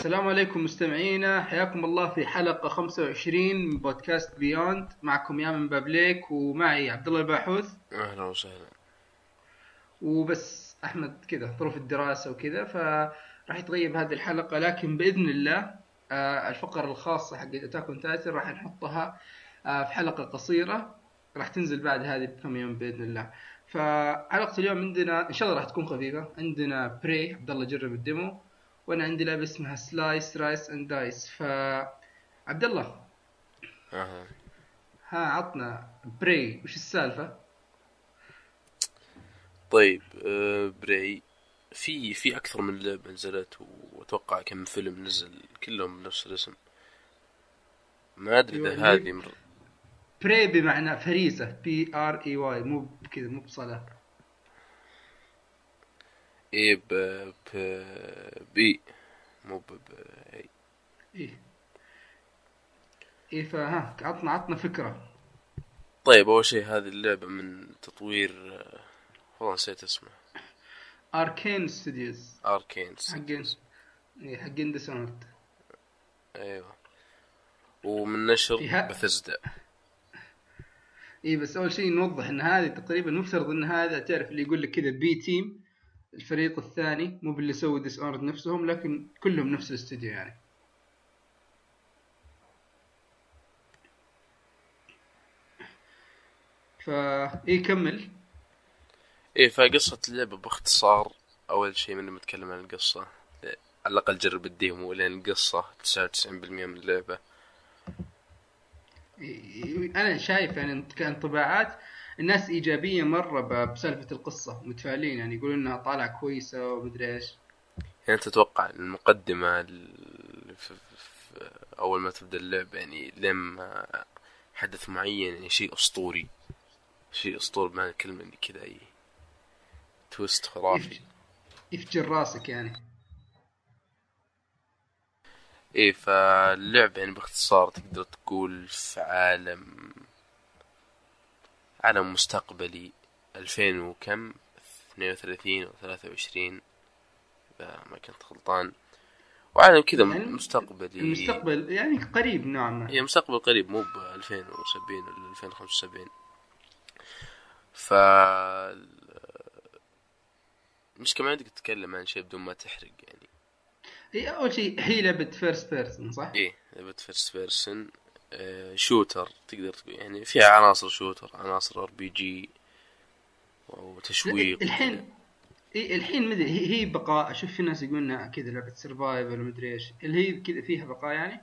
السلام عليكم مستمعينا. حياكم الله في حلقة 25 من بودكاست بيوند معكم يا من بابليك ومعي عبد الله الباحوث. أهلا وسهلا. وبس أحمد كذا ظروف الدراسة وكذا فراح يتغيب هذه الحلقة لكن بإذن الله آه، الفقرة الخاصة حق Attack Title راح نحطها آه، في حلقة قصيرة. راح تنزل بعد هذه بكم يوم بإذن الله. فحلقة اليوم عندنا إن شاء الله راح تكون خفيفة عندنا بري عبد الله جرب ال demo. وأنا عندي لعبة اسمها Slice, Rice and Dice ف عبد الله. أها. ها عطنا بري وش السالفة؟ طيب آه بري في في أكثر من لعبة نزلت وأتوقع كم فيلم نزل كلهم بنفس الاسم. ما أدري إذا أيوة، هذه مر... بري بمعنى فريسة. P R E Y مو بكذا مو بصلاه إيه ب ب P مو ب ب A. إيه. إيه فها عطنا عطنا فكرة. طيب أول شيء هذه اللعبة من تطوير والله نسيت اسمه. Arkane Studios Arkane حقين. إيه حقين Dishonored أيوه. ومن نشر فيها- بثزدا إيه بس أول شيء نوضح إن هذه تقريبا نفترض إن هذا تعرف اللي يقول لك كذا B team الفريق الثاني مو باللي سووا Dishonored نفسهم لكن كلهم نفس الاستوديو يعني. فا إيه كمل. إيه فقصة اللعبة باختصار أول شيء من بتكلم عن القصة. على الأقل جرب ال demo لأن القصة 99% من اللعبة. إيه أنا شايف يعني كانطباعات الناس إيجابية مرة بسالفة القصة متفائلين يعني يقولون إنها طالعة كويسة ومدري إيش. يعني تتوقع المقدمة ال- ف- ف- أول ما تبدأ اللعبة يعني لما حدث معين يعني شيء أسطوري شيء أسطوري بمعنى الكلمة يعني كذا أي تويست خرافي. يفجر راسك يعني. إيه فاللعبة يعني باختصار تقدر تقول في عالم عالم مستقبلي ألفين وكم؟ اثنين وثلاثين أو ثلاثة وعشرين إذا ما كنت غلطان. وعالم كذا يعني مستقبلي. المستقبل يعني قريب نوعا ما. هي مستقبل قريب مو ب 2070 ولا 2075 ف المشكلة ما عندك تتكلم عن شيء بدون ما تحرق يعني. هي أول شيء هي لعبة first person صح؟ إيه لعبة first person shooter تقدر تقول يعني فيها عناصر shooter عناصر RPG وتشويق الحين الحين مدري هي, هي بقاء أشوف في ناس يقولون كذا لعبة survival ومدري إيش اللي هي كذا فيها بقاء يعني؟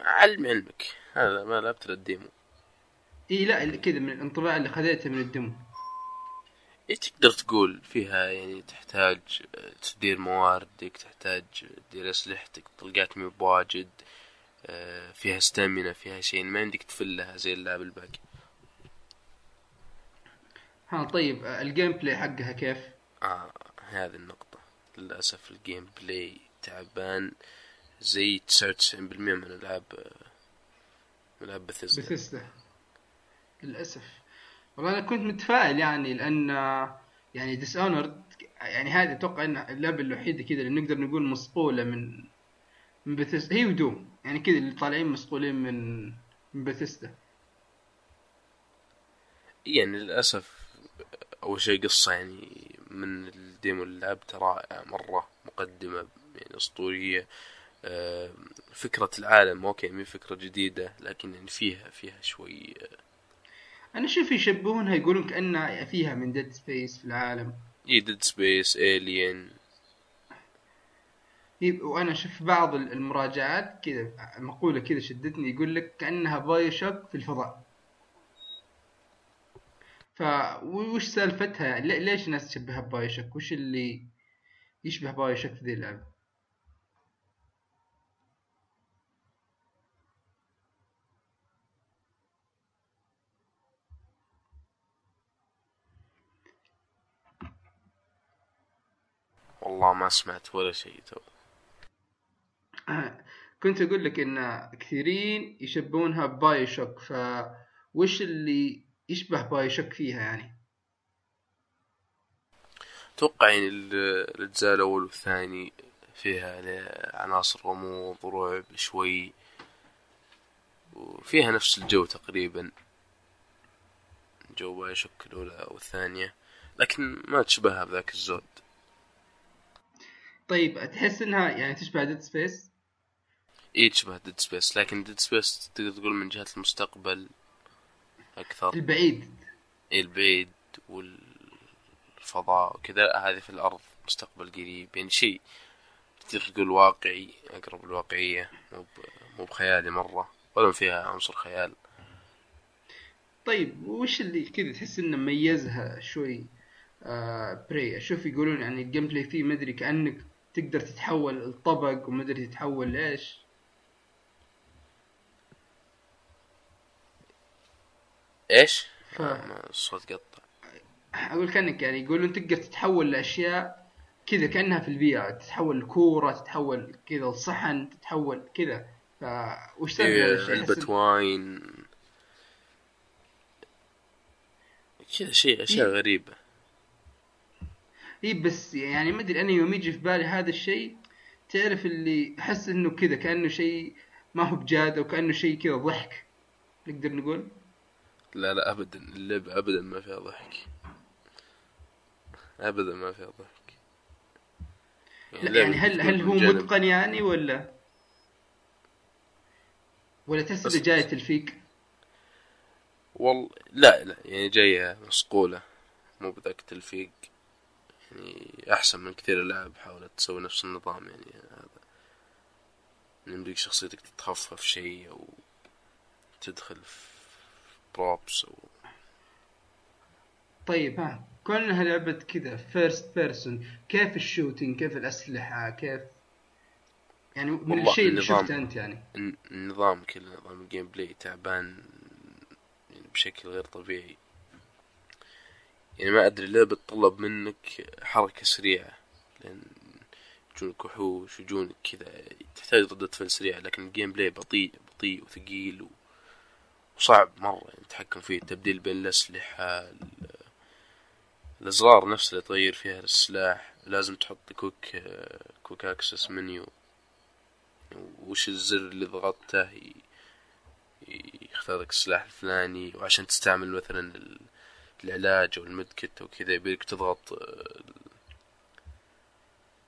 علم علمك هذا ما لعبت ال demo. إي لا كذا من الانطباع اللي خذيته من ال demo إيه تقدر تقول فيها؟ يعني تحتاج آه، تدير مواردك تحتاج تدير أسلحتك طلقات مي بواجد. آه، فيها stamina فيها شيء ما عندك تفلها زي اللعب الباقي. ها طيب آه، ال gameplay حقها كيف؟ آه هذه النقطة. للأسف ال gameplay تعبان زي 99% من ألعاب من ألعاب Bethesda Bethesda للأسف. والله أنا كنت متفائل يعني لأن يعني Dishonored يعني هذه أتوقع ان اللعبة الوحيدة كذا اللي نقدر نقول مصقولة من من بثيستا هي و Doom يعني كذا اللي طالعين مصقولين من من بثيستا يعني للأسف أول شيء قصة يعني من ال demo اللي لعبته رائعة مرة مقدمة يعني أسطورية. آه، فكرة العالم okay مي فكرة جديدة لكن يعني فيها فيها شوي آه، أنا شوف يشبهونها يقولون كأنها فيها من Dead Space في العالم. إي Dead Space Alien وأنا شوف بعض المراجعات كذا مقولة كذا شدتني يقول لك كأنها BioShock في الفضاء. ف وش سالفتها؟ لي- ليش الناس تشبهها ب BioShock وش اللي يشبه BioShock في ذي اللعبة؟ والله ما سمعت ولا شيء تو. كنت أقول لك إن كثيرين يشبهونها ب BioShock ف وش اللي يشبه BioShock فيها يعني أتوقع يعني ال- الأجزاء الأول والثاني فيها عناصر غموض ورعب شوي وفيها نفس الجو تقريبا جو BioShock الأولى والثانية لكن ما تشبهها بذاك الزود طيب تحس إنها يعني تشبه Dead Space؟ اي تشبه Dead Space لكن Dead Space تقدر تقول من جهة المستقبل أكثر. البعيد. اي البعيد والفضاء وكذا هذه في الأرض مستقبل قريب. يعني شيء تقدر تقول واقعي أقرب الواقعية مو مو بخيالي مرة ولا فيها عنصر خيال. طيب وش اللي كذا تحس إنه ميزها شوي؟ آه Prey أشوف يقولون يعني ال gameplay فيه مدري كأنك تقدر تتحول لطبق ومدري تتحول لايش إيش؟ ف... الصوت قطع. أقول كأنك يعني يقولون تقدر تتحول لأشياء كذا كأنها في البيئة. تتحول لكوره تتحول كذا لصحن تتحول كذا. فوش هذا إيه، أحس- واين. كذا شيء أشياء إيه. غريبة. اي بس يعني ما أدري أنا يوم يجي في بالي هذا الشيء تعرف اللي أحس إنه كذا كأنه شيء ما هو بجاد أو كانه شيء كذا ضحك نقدر نقول. لا لا ابدا. اللعبة ابدا ما فيها ضحك. ابدا ما فيها ضحك. لا يعني هل هل هو جانب- متقن يعني ولا؟ ولا تحس إنه جاي تلفيق؟ والله لا لا يعني جاية مصقولة. مو بذاك التلفيق. يعني أحسن من كثير ألعاب حاولت تسوي نفس النظام. يعني هذا يمديك شخصيتك تتخفف شيء أو تدخل في بروبس أو طيب ها كونها لعبة كذا first person كيف ال shooting كيف الأسلحة كيف؟ يعني من الشيء اللي شفته أنت يعني. الن- النظام كله نظام ال gameplay تعبان يعني بشكل غير طبيعي. يعني ما أدري ليه بتطلب منك حركة سريعة لأن يجونك وحوش يجونك كذا تحتاج ردة فعل سريعة لكن ال gameplay بطيء بطيء وثقيل و... وصعب مرة يعني التحكم فيه التبديل بين الأسلحة ال- الأزرار نفسها اللي تغير فيها السلاح. لازم تحط quick quick access menu. وش الزر اللي ضغطته؟ يختار لك السلاح الفلاني. وعشان تستعمل مثلا ال- العلاج أو ال medkit أو كذا يبيلك تضغط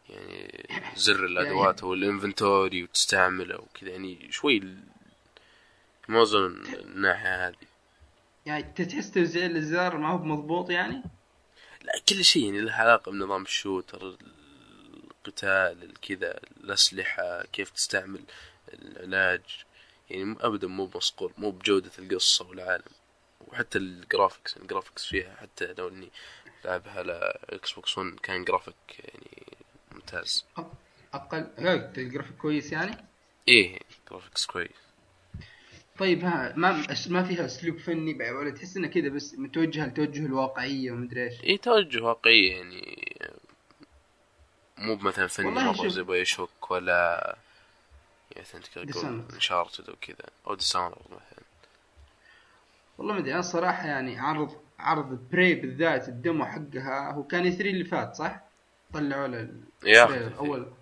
يعني زر الأدوات أو ال inventory وتستعمله وكذا. يعني شوي ال- موزن الناحية هذه. يعني تحس توزيع الأزرار ما هو مضبوط يعني؟ لا كل شيء يعني له علاقة بنظام ال shooter القتال الكذا الأسلحة كيف تستعمل العلاج. يعني أبدا مو مصقول مو بجودة القصة والعالم. وحتى ال graphics ال graphics فيها حتى لو إني لعبها على Xbox 1 كان جرافيك يعني ممتاز. لا الجرافيك كويس يعني؟ إيه graphics كويس. طيب ها ما ما فيها أسلوب فني ولا تحس انها كذا بس متوجهه لتوجه الواقعية ومدري إيش إيه توجه واقعي يعني مو مثلا فني شوف- زي BioShock ولا يعني Dishonored. Uncharted وكذا أو Dishonored مثلا والله ما أدري أنا صراحة يعني عرض عرض Prey بالذات ال demo حقها هو كان E3 اللي فات صح؟ طلعوا له. اول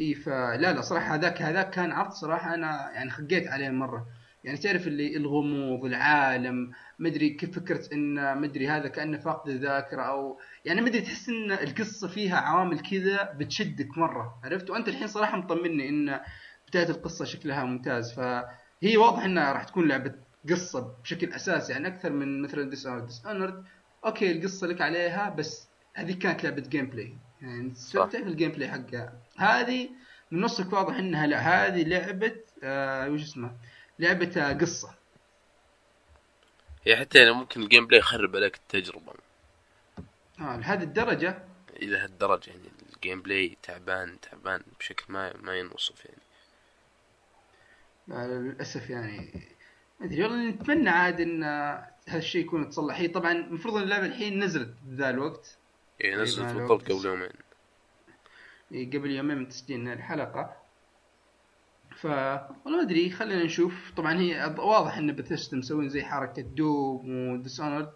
إي فلا لا صراحة هذاك هذاك كان عرض صراحة أنا يعني خقيت عليه مرة. يعني تعرف اللي الغموض العالم مدري كيف فكره إن مدري هذا كأنه فاقد الذاكرة أو يعني مدري تحس إن القصة فيها عوامل كذا بتشدك مرة عرفت؟ وأنت الحين صراحة مطمني إن بدايه القصة شكلها ممتاز. فهي واضح إنها راح تكون لعبة قصة بشكل أساسي يعني أكثر من مثلا ديس Dishonored okay القصة لك عليها بس هذه كانت لعبة gameplay يعني في ال gameplay حقها؟ هذه من نصك واضح إنها لا هذه لعبة آه وش اسمه؟ لعبة آه، قصة. هي حتى يعني ممكن ال gameplay يخرب عليك التجربة. آه لهذه الدرجة؟ إلى هالدرجة يعني ال gameplay تعبان تعبان بشكل ما ما ينوصف يعني. لا للأسف يعني. ما أدري والله نتمنى عاد إن آه، هذا الشيء يكون يتصلح. هي طبعا المفروض إن اللعبة الحين نزلت بذا الوقت. يعني نزلت بالضبط. قبل يومين. قبل يومين من تسجيل الحلقة. ف ما أدري خلينا نشوف. طبعا هي واضح إن بثيستا مسوين زي حركة Doom و Dishonored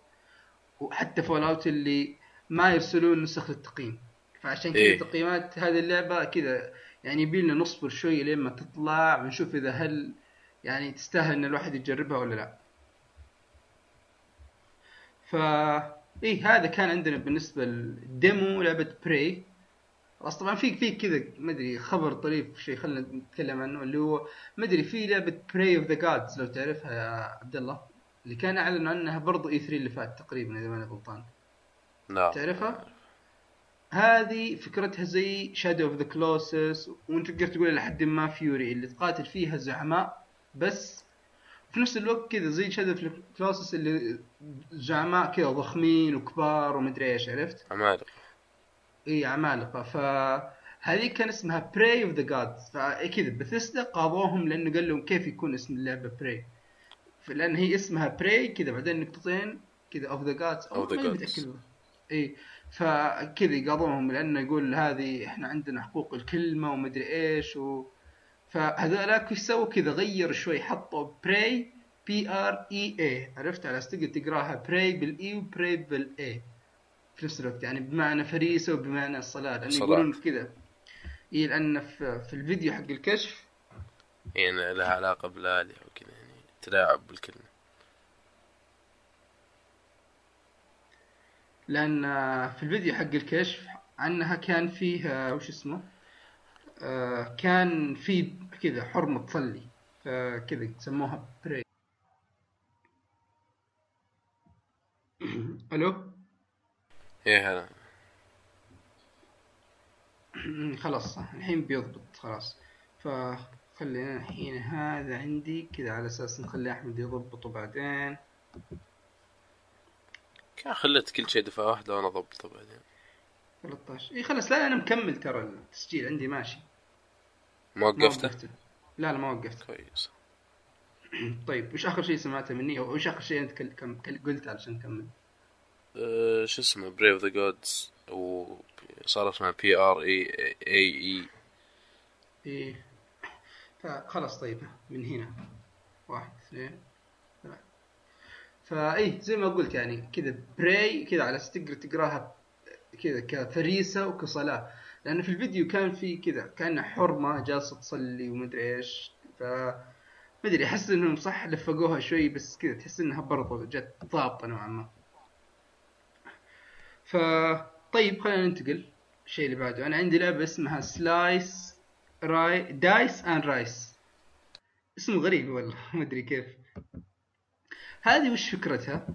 وحتى Fallout اللي ما يرسلون نسخ للتقييم. فعشان كذا إيه. تقييمات هذه اللعبة كذا يعني يبي لنا نصبر شوي لين ما تطلع ونشوف إذا هل يعني تستاهل إن الواحد يجربها ولا لا. ف إيه هذا كان عندنا بالنسبة لل demo لعبة Prey خلاص طبعا في في كذا ما أدري خبر طريف شيء خلينا نتكلم عنه اللي هو ما أدري في لعبة Prey of the Gods لو تعرفها يا عبد الله اللي كان اعلنوا عنها برضو E3 اللي فات تقريبا إذا ماني غلطان لا تعرفها؟ هذه فكرتها زي Shadow of the Colossus وأنت تقدر تقول لحد ما Furi اللي تقاتل فيها زعماء بس في نفس الوقت كذا زي Shadow of the Colossus اللي زعماء كذا ضخمين وكبار ومدري إيش عرفت؟ عمالقة إي عمالقة. ف هذه كان اسمها Prey of the Gods فكذا بثيسدا قاضوهم لأنه قال لهم كيف يكون اسم اللعبة Prey لأن هي اسمها Prey كذا بعدين نقطتين كذا of the Gods Of the ماني gods. متاكد إي فكذا قاضوهم لأنه يقول هذه إحنا عندنا حقوق الكلمة ومدري إيش و فهذولاك إيش سووا كذا غيروا شوي حطوا Prey P R A E عرفت؟ على أساس تقدر تقراها Prey بال E و pray بال A. في نفس الوقت يعني بمعنى فريسة وبمعنى الصلاه لأن. يقولون كذا. اي لأن في, في الفيديو حق الكشف يعني لها علاقة بالآلهة وكذا يعني تلاعب بالكلمة. لأن في الفيديو حق الكشف عنها كان فيه وش اسمه؟ آه، كان في كذا حرمة تصلي فكذا سموها براي ألو؟ إيه هلا خلاص الحين بيضبط خلاص. فخلينا الحين هذا عندي كذا على أساس نخلي أحمد يضبطه بعدين. كان خليت كل شيء دفعة واحدة وأنا ضبطه بعدين. 13 اي خلاص لا أنا مكمل ترى التسجيل عندي ماشي. ما وقفته؟ وقفته. لا لا ما وقفت كويس. طيب وش آخر شيء سمعته مني؟ أو وش آخر شيء أنت كل... كم... كل... قلت علشان نكمل شو اسمه Prey of the Gods وصار اسمها P R A E اي فخلاص طيب من هنا. واحد اثنين ثلاثة. فاي زي ما قلت يعني كذا Prey كذا على تقدر تقراها كذا كفريسة وكصلاة. لأنه في الفيديو كان في كذا كأنها حرمة جالسة تصلي ومدري إيش. ف ما أدري أحس إنهم صح لفقوها شوي بس كذا تحس إنها برضو جت ضابطة نوعا ما. طيب خلينا ننتقل الشيء اللي بعده. أنا عندي لعبة اسمها Slice Slice Dice and Rice اسمه غريب والله ما أدري كيف. هذه وش فكرتها؟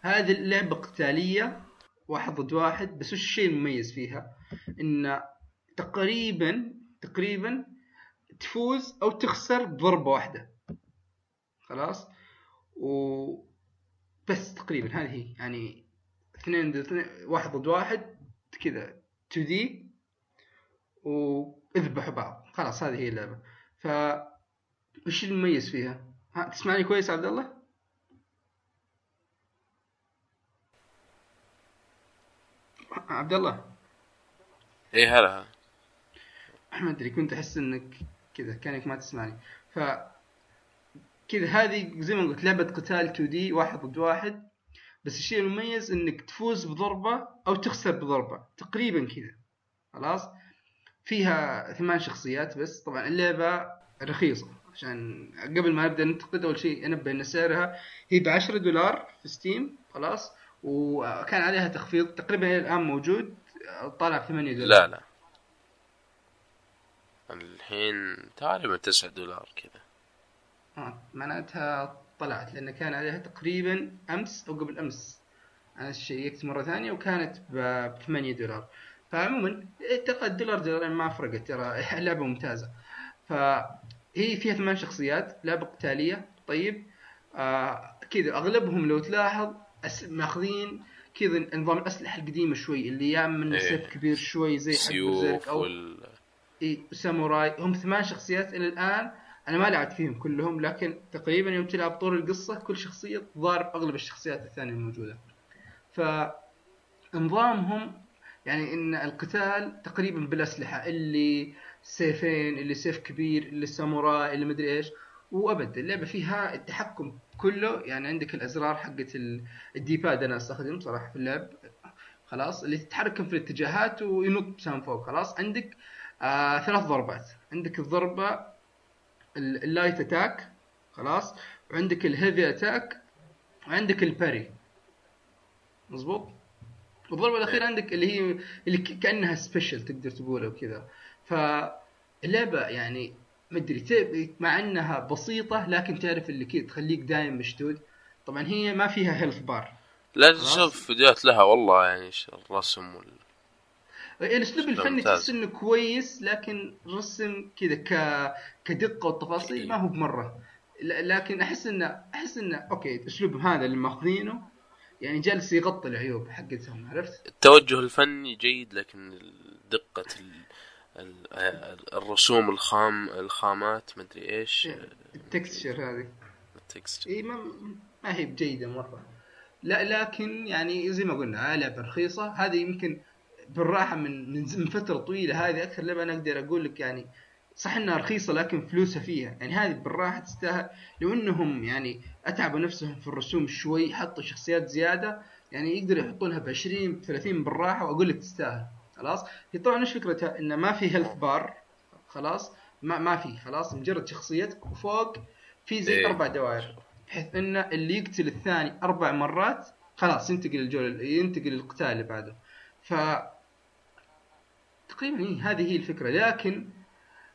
هذه اللعبة قتالية واحد ضد واحد بس وش الشيء المميز فيها؟ إن تقريبا تقريبا تفوز أو تخسر بضربة واحدة. خلاص؟ و بس تقريبا هذه هي يعني اثنين ضد اثنين واحد ضد واحد كذا 2 دي وإذبحوا بعض. خلاص هذه هي اللعبة. ف وش المميز فيها؟ ها تسمعني كويس عبد الله؟ عبد الله؟ إيه هلا ما أدري كنت أحس إنك كذا كأنك ما تسمعني. ف كذا هذه زي ما قلت لعبة قتال 2 دي واحد ضد واحد. بس الشيء المميز إنك تفوز بضربة أو تخسر بضربة تقريبا كذا خلاص؟ فيها ثمان شخصيات بس طبعا اللعبة رخيصة عشان قبل ما نبدا ننتقد أول شيء أنبه إن سعرها هي ب 10 دولار في ستيم خلاص؟ وكان عليها تخفيض تقريبا الآن موجود طالع 8 دولار. لا لا. الحين تقريبا تسعة دولار كذا. آه معناتها طلعت لأن كان عليها تقريبا أمس أو قبل أمس أنا شيكت مرة ثانية وكانت ب 8 دولار فعموما ترى الدولار دولارين ما فرقت ترى لعبة ممتازة فهي فيها ثمان شخصيات لعبة قتالية طيب آه كذا أغلبهم لو تلاحظ. ماخذين كذا نظام الأسلحة القديمة شوي اللي يا من إيه. سيف كبير شوي زي حق أو وال اي ساموراي هم ثمان شخصيات إلى الآن أنا ما لعبت فيهم كلهم لكن تقريبا يوم تلعب طول القصة كل شخصية تضارب أغلب الشخصيات الثانية الموجودة. ف نظامهم يعني إن القتال تقريبا بالأسلحة اللي سيفين اللي سيف كبير اللي ساموراي اللي مدري إيش. وابد اللعبة فيها التحكم كله يعني عندك الأزرار حقت ال- ال D-pad أنا أستخدم صراحة في اللعب. خلاص اللي تتحرك في الاتجاهات وينط بسهم فوق خلاص. عندك آه ثلاث ضربات. عندك الضربة ال- ال light attack خلاص. وعندك ال heavy attack وعندك ال parry مظبوط؟ والضربه الاخيره عندك اللي هي اللي كأنها special تقدر تقولها وكذا. فاللعبه يعني مدري ت- مع إنها بسيطة لكن تعرف اللي كذا تخليك دايم مشدود طبعا هي ما فيها health bar لا خلاص. شوف فيديوهات لها والله يعني الرسم وال... الاسلوب أسلوب الفني. تحس إنه كويس لكن الرسم كذا ك... كدقة والتفاصيل ما هو بمرة. ل- لكن أحس إنه أحس إنه okay الاسلوب هذا اللي ماخذينه يعني جالس يغطي العيوب حقتهم عرفت؟ التوجه الفني جيد لكن دقة ال... ال... ال- الرسوم الخام الخامات مدري إيش. التكستشر هذه. التكست اي ما ما هي بجيدة مرة. لا لكن يعني زي ما قلنا لعبه رخيصة. هذه يمكن بالراحة من من, فترة طويلة هذه أكثر لعبة أنا أقدر أقول لك يعني صح إنها رخيصة لكن فلوسها فيها. يعني هذه بالراحة تستاهل. لو إنهم يعني أتعبوا نفسهم في الرسوم شوي حطوا شخصيات زيادة يعني يقدروا يحطونها ب 20 ب 30 بالراحة وأقول لك تستاهل. خلاص؟ هي طبعا إيش فكرتها؟ انه ما في health bar خلاص؟ ما ما في. خلاص؟ مجرد شخصيتك وفوق في زي إيه. أربع دوائر بحيث إن اللي يقتل الثاني أربع مرات خلاص ينتقل الجوله ينتقل القتال اللي بعده. ف تقريبا هي هذه هي الفكرة. لكن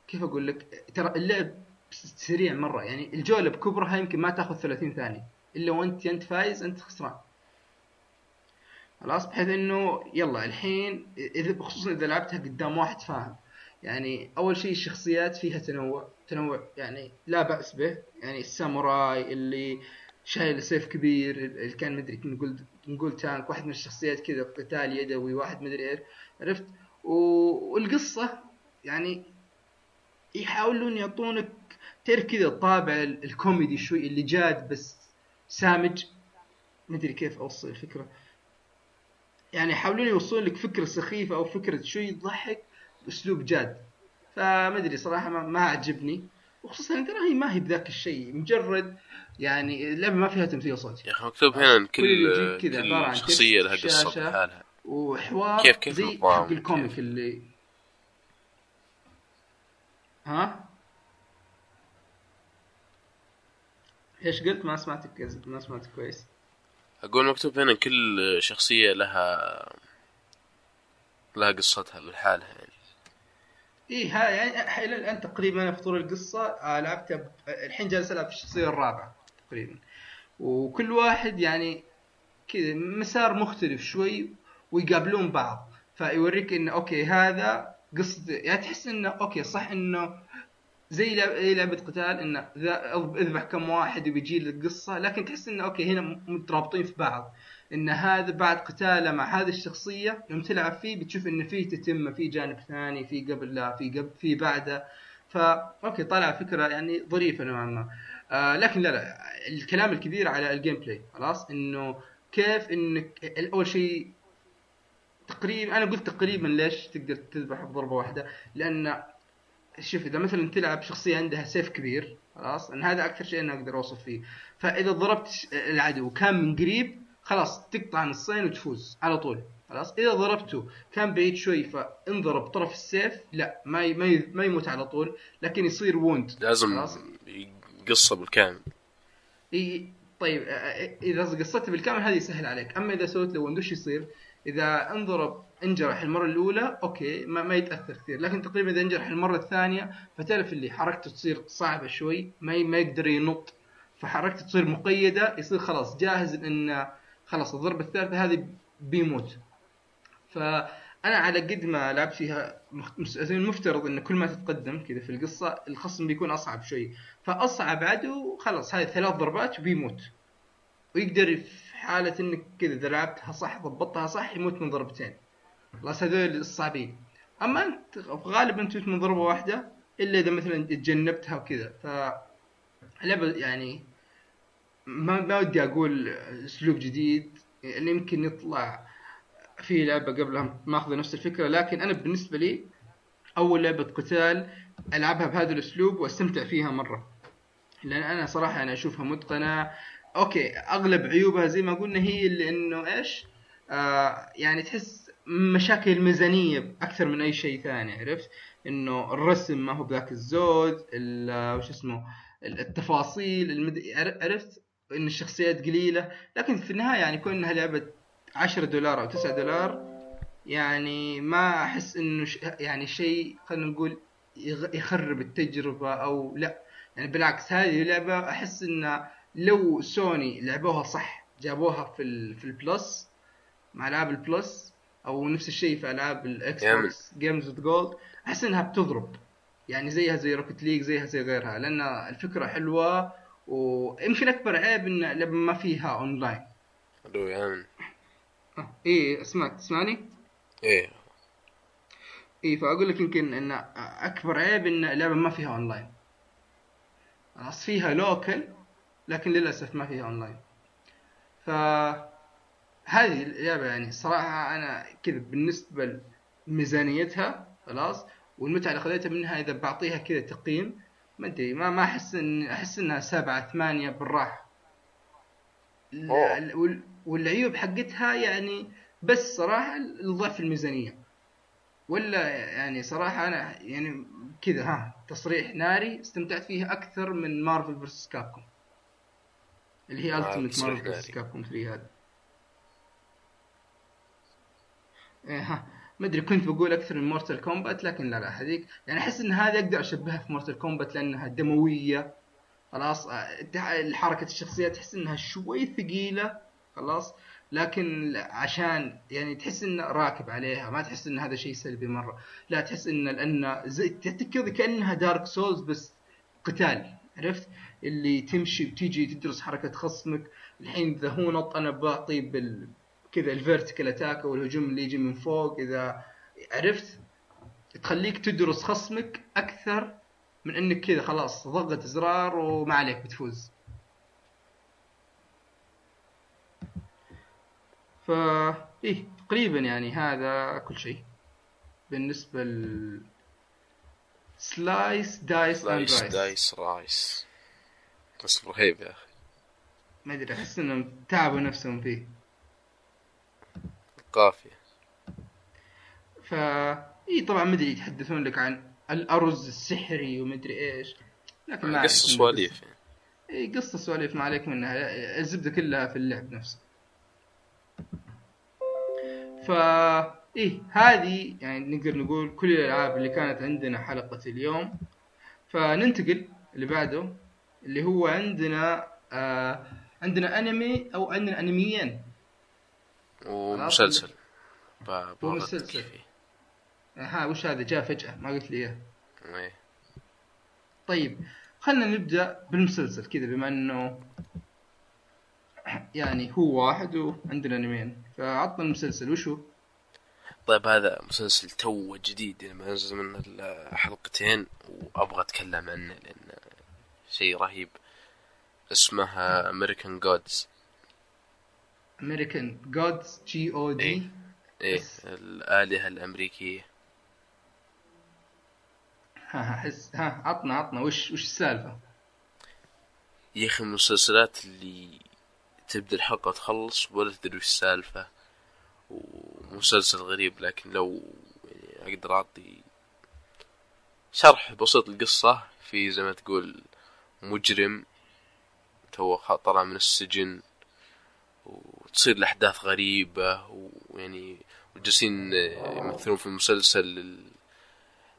كيف أقول لك؟ ترى اللعب سريع مرة. يعني الجولة بكبرها يمكن ما تأخذ 30 ثانية. إلا وانت أنت فايز أنت خسران. خلاص بحيث إنه يلا الحين اذا خصوصا إذا لعبتها قدام واحد فاهم. يعني أول شيء الشخصيات فيها تنوع. تنوع يعني لا بأس به. يعني الساموراي اللي شايل سيف كبير اللي كان مدري نقول نقول تانك واحد من الشخصيات كذا قتال يدوي واحد مدري إيش. عرفت؟ و- والقصة يعني يحاولون يعطونك تعرف كذا الطابع ال- الكوميدي شوي اللي جاد بس سامج. مدري كيف اوصل الفكرة. يعني يحاولون يوصلون لك فكرة سخيفة أو فكرة شوي تضحك بأسلوب جاد. فما ادري صراحة ما, ما عجبني. وخصوصا ترى هي ما هي بذاك الشيء. مجرد يعني اللعبه ما فيها تمثيل صوتي. يا أخي مكتوب هنا إن كل كل شخصية لها قصة شاشة. بحالها. وحوار كيف- كيف زي؟ حق الكوميك كيف؟ اللي ها؟ إيش قلت؟ ما سمعتك ما سمعتك كويس. أقول مكتوب هنا كل شخصية لها لها قصتها بالحالها يعني. إيه ها يعني إلى الآن تقريبا أنا في طول القصة آه، لعبتها ب... الحين جالس ألعب في الشخصية الرابعة تقريبا. وكل واحد يعني كذا مسار مختلف شوي ويقابلون بعض. فيوريك انه okay هذا قصة يعني تحس انه okay صح إنه زي لعب- اي لعبة قتال انه أذبح كم واحد وبيجي لك قصة لكن تحس انه okay هنا مترابطين في بعض. إن هذا بعد قتاله مع هذه الشخصية يوم تلعب فيه بتشوف إن فيه تتمه في جانب ثاني في قبل لا في قبل في بعده. فا okay طالع فكرة يعني ظريفة نوعا ما. آه لكن لا لا الكلام الكبير على ال gameplay خلاص؟ إنه كيف إنك أول شيء تقريبا أنا قلت تقريبا ليش تقدر تذبح بضربة واحدة؟ لأن شوف إذا مثلا تلعب شخصية عندها سيف كبير خلاص أن هذا أكثر شيء أنا أقدر أوصف فيه. فإذا ضربت العدو كان من قريب خلاص تقطع نصين وتفوز على طول خلاص. إذا ضربته كان بعيد شوي فانضرب طرف السيف لا ما ما يموت على طول لكن يصير wound لازم خلاص. قصة بالكامل. إي طيب إذا قصته بالكامل هذه يسهل عليك. أما إذا سويت له wound وش يصير؟ إذا انضرب انجرح المرة الأولى أوكي ما, ما يتأثر كثير. لكن تقريبا إذا انجرح المرة الثانية فتعرف اللي حركته تصير صعبة شوي ما ما يقدر ينط. فحركته تصير مقيدة يصير خلاص جاهز إن خلاص الضربة الثالثة هذه بيموت. فأنا على قد ما لعبت فيها المفترض إن كل ما تتقدم كذا في القصة الخصم بيكون أصعب شوي. فأصعب عدو خلاص هذه ثلاث ضربات وبيموت. ويقدر في حالة إنك كذا اذا لعبتها صح ضبطتها صح يموت من ضربتين خلاص هذول الصعبين. أما أنت غالبا تموت من ضربة واحدة إلا إذا مثلا تجنبتها وكذا. ف يعني ما ما ودي أقول أسلوب جديد يعني يمكن يطلع في لعبة قبلها ماخذة نفس الفكرة لكن أنا بالنسبة لي أول لعبة قتال ألعبها بهذا الأسلوب وأستمتع فيها مرة. لأن أنا صراحة أنا أشوفها متقنة أوكي أغلب عيوبها زي ما قلنا هي اللي إنه إيش؟ آه يعني تحس مشاكل الميزانيه أكثر من أي شيء ثاني عرفت؟ إنه الرسم ما هو بذاك الزود ال- وش اسمه؟ التفاصيل المد... عرفت؟ إن الشخصيات قليلة. لكن في النهاية يعني كون إنها لعبة 10 دولار أو 9 دولار يعني ما أحس إنه ش... يعني شيء خلينا نقول يخرب التجربة أو لا. يعني بالعكس هذه اللعبة أحس ان لو سوني لعبوها صح جابوها في ال... في ال Plus مع ألعاب ال Plus أو نفس الشيء في ألعاب ال Xbox Games with Gold أحس إنها بتضرب. يعني زيها زي Rocket League زيها زي غيرها لأن الفكرة حلوة ويمكن أكبر عيب إن اللعبه ما فيها اونلاين ألو يا من آه، إيه اسمعك تسمعني؟ إيه. إيه فأقول لك يمكن إن أكبر عيب إن اللعبه ما فيها اونلاين خلاص فيها local لكن للأسف ما فيها اونلاين ف هذه اللعبه يعني صراحة أنا كذا بالنسبة لميزانيتها خلاص والمتعه اللي خذيتها منها إذا بعطيها كذا تقييم ما أدري ما ما أحس إن أحس إنها سبعة ثمانية أوه. وال- والعيوب حقتها يعني بس صراحة الضعف الميزانية. ولا يعني صراحة أنا يعني كذا ها تصريح ناري استمتعت فيها أكثر من Marvel versus Capcom اللي هي Ultimate تصريح Marvel versus ناري. Capcom 3 هذا إيه ها. ما أدري كنت بقول أكثر من Mortal Kombat لكن لا لا هذيك. يعني أحس إن هذه أقدر أشبهها في Mortal Kombat لأنها دموية. خلاص آه، حركة الشخصيات تحس إنها شوي ثقيلة. خلاص. لكن عشان يعني تحس إنه راكب عليها ما تحس إن هذا شيء سلبي مرة. لا تحس إن لأن زي كذا كأنها Dark Souls بس قتال عرفت؟ اللي تمشي وتيجي تدرس حركة خصمك. الحين إذا هو نط أنا بعطي بال كذا ال vertical attack أو الهجوم اللي يجي من فوق. إذا عرفت؟ تخليك تدرس خصمك أكثر من إنك كذا خلاص ضغط زرار وما عليك بتفوز. فا إيه تقريبا يعني هذا كل شيء. بالنسبة ل Slice Dice and Slice Dice Rice اسم رهيب يا أخي. ما أدري أحس إنهم تعبوا نفسهم فيه. قافية فا إي طبعا ما أدري يتحدثون لك عن الأرز السحري ومدري إيش لكن ما منها. سواليف يعني. إي قصة سواليف ما عليك منها الزبدة كلها في اللعب نفسه فا إيه هذه يعني نقدر نقول كل الألعاب اللي كانت عندنا حلقة اليوم. فننتقل اللي بعده اللي هو عندنا آه عندنا أنمي أو عندنا أنميين. ومسلسل ومسلسل. ها وش هذا؟ جاء فجأة ما قلت لي إياه. إيه. طيب خلنا نبدأ بالمسلسل كذا بما إنه يعني هو واحد وعندنا أنميين. فعطنا المسلسل وش هو؟ طيب هذا مسلسل تو جديد يعني ما نزل منه حلقتين وأبغى أتكلم عنه لأن شيء رهيب. اسمه امريكان جودز امريكان جودز جي أو دي إيه. إيه بس. الآلهة الأمريكية. ها ها حس ها عطنا عطنا. وش وش السالفة؟ يا أخي من المسلسلات اللي تبدأ الحلقة وتخلص ولا تدري وش السالفة. ومسلسل غريب لكن لو يعني أقدر أعطي شرح بسيط القصة في زي ما تقول مجرم تو طلع من السجن وتصير الأحداث غريبة ويعني وجالسين يمثلون في المسلسل ال-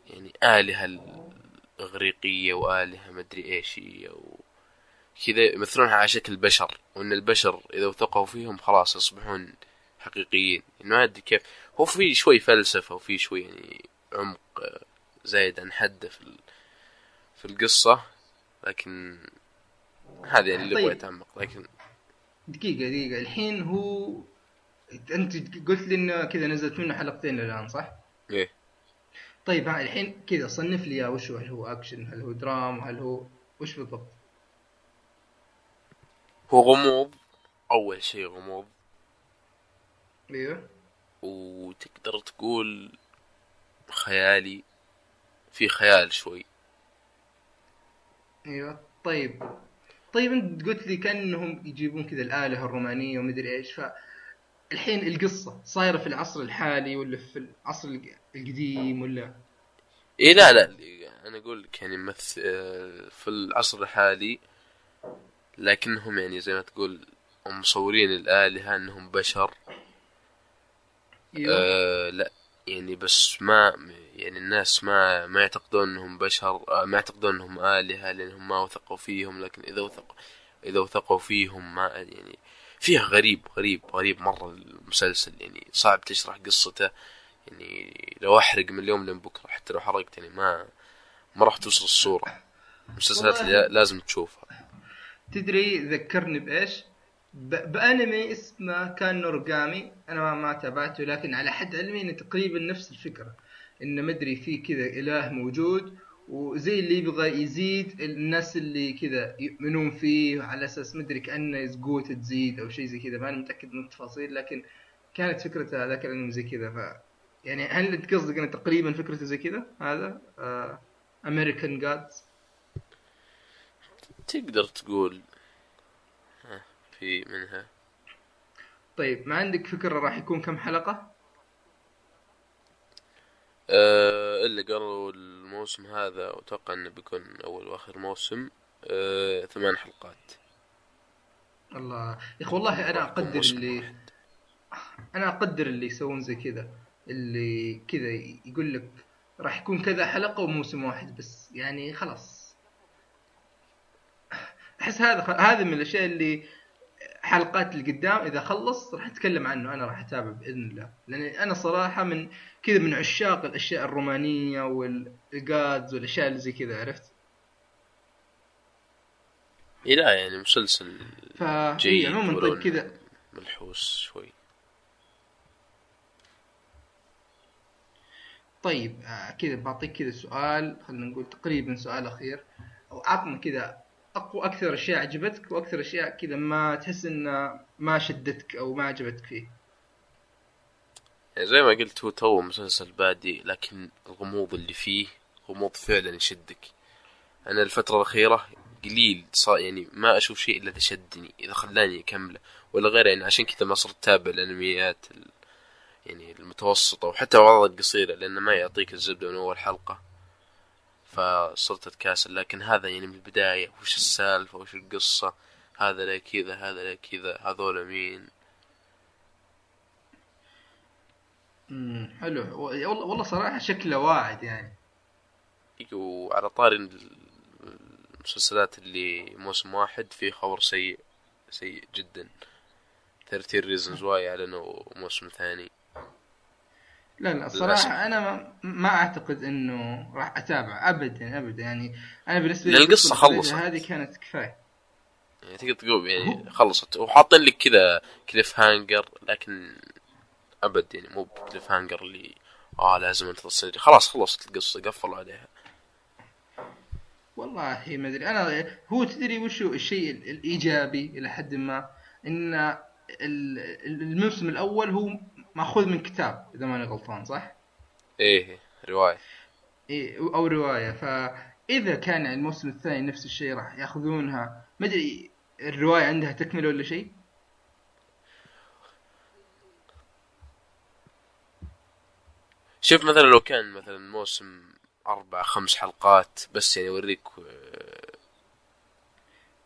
يعني آلهة الإغريقية وآلهة مدري إيش هي و- كذا يمثلونها على شكل بشر وإن البشر إذا وثقوا فيهم خلاص يصبحون حقيقيين. يعني ما أدري كيف هو في شوي فلسفة وفي شوي يعني عمق آه، زايد عن حده في في القصة. لكن هذا يعني اللي طيب. أتعمق لكن دقيقة دقيقة. الحين هو أنت قلت لي إنه كذا نزلت منه حلقتين الآن صح؟ إيه. طيب ها الحين كذا صنف لي إياه. وش هو؟ هل هو أكشن؟ هل هو دراما؟ هل هو وش بالضبط؟ هو غموض أول شيء غموض. أيوه. وتقدر تقول خيالي في خيال شوي. أيوه. طيب. طيب أنت قلت لي كأنهم يجيبون كذا الآلهة الرومانية ومدري إيش ف الحين القصة صايرة في العصر الحالي ولا في العصر القديم ولا؟ اي لا لا أنا أقول لك يعني مث... آه، في العصر الحالي لكنهم يعني زي ما تقول مصورين الآلهة أنهم بشر. أيوه. آه لا. يعني بس ما يعني الناس ما ما يعتقدون انهم بشر آه ما يعتقدون انهم آلهة لأنهم ما وثقوا فيهم لكن إذا وثقوا إذا وثقوا فيهم ما يعني فيها غريب غريب غريب مرة المسلسل يعني صعب تشرح قصته. يعني لو أحرق من اليوم لين بكرة حتى لو حرقت يعني ما ما راح توصل الصورة. المسلسلات لازم تشوفها. تدري ذكرني بإيش؟ بأنمي اسمه كان نورجامي أنا ما, ما تابعته لكن على حد علمي إنه تقريبا نفس الفكرة إنه مدري في كذا إله موجود وزي اللي يبغى يزيد الناس اللي كذا يؤمنون فيه على أساس مدري كأنه زقوت تزيد أو شيء زي كذا. ماني متأكد من التفاصيل لكن كانت فكرته هذاك الأنمي زي كذا. ف يعني هل أنت قصدك إنه تقريبا فكرته زي كذا؟ هذا امريكان uh, جادز تقدر تقول. في منها. طيب ما عندك فكرة راح يكون كم حلقة؟ أه اللي قالوا الموسم هذا أتوقع أنه بيكون أول وآخر موسم. أه ثمان حلقات. الله. يا أخي والله أنا أقدر اللي واحد. أنا أقدر اللي يسوون زي كذا اللي كذا يقول لك راح يكون كذا حلقة وموسم واحد بس. يعني خلاص. أحس هذا هذا من الأشياء اللي حلقات اللي قدام إذا خلص راح أتكلم عنه أنا راح أتابع بإذن الله. لأن أنا صراحة من كذا من عشاق الأشياء الرومانية والجادز والأشياء اللي زي كذا عرفت؟ اي لا يعني مسلسل ف... جيد عموما طيب كذا. ملحوس شوي. طيب آه كذا بعطيك كذا سؤال خلينا نقول تقريبا سؤال أخير. أو عطنا كذا اقوى أكثر أشياء عجبتك وأكثر أشياء كذا ما تحس انها ما شدتك أو ما عجبتك فيه. يعني زي ما قلت هو تو مسلسل بادي لكن الغموض اللي فيه غموض فعلا يشدك. أنا الفترة الأخيرة قليل صار يعني ما أشوف شيء إلا اذا شدني إذا خلاني أكمله. ولا غير يعني عشان كذا ما صرت أتابع الأنميات يعني المتوسطة وحتى بعض القصيرة لأنه ما يعطيك الزبدة من أول حلقة. فصرت أتكاسل لكن هذا يعني من البداية. وش السالفة؟ وش القصة؟ هذا لا كذا؟ هذا لا كذا؟ هذول مين؟ امم حلو. والله والله صراحة شكله واعد يعني. وعلى طاري المسلسلات اللي موسم واحد في خبر سيء سيء جدا. 13 Reasons Why أعلنوا موسم ثاني. لا لا الصراحة أنا ما, ما أعتقد إنه راح أتابع أبدا أبدا. يعني أنا بالنسبة لي القصة خلصت. هذه كانت كفاية. يعني تقدر تقول يعني خلصت. وحاطين لك كذا cliffhanger لكن أبد يعني مو ب cliffhanger اللي آه لازم أنت تصير. خلاص خلصت القصة قفلوا عليها. والله ما أدري. أنا هو تدري وشو الشيء الإيجابي إلى حد ما؟ إن الموسم الأول هو ماخوذ من كتاب إذا ماني غلطان صح؟ إيه رواية إيه أو رواية فإذا كان الموسم الثاني نفس الشيء راح ياخذونها ما أدري الرواية عندها تكملة ولا شيء؟ شوف مثلا لو كان مثلا موسم أربع خمس حلقات بس يعني يوريك آه،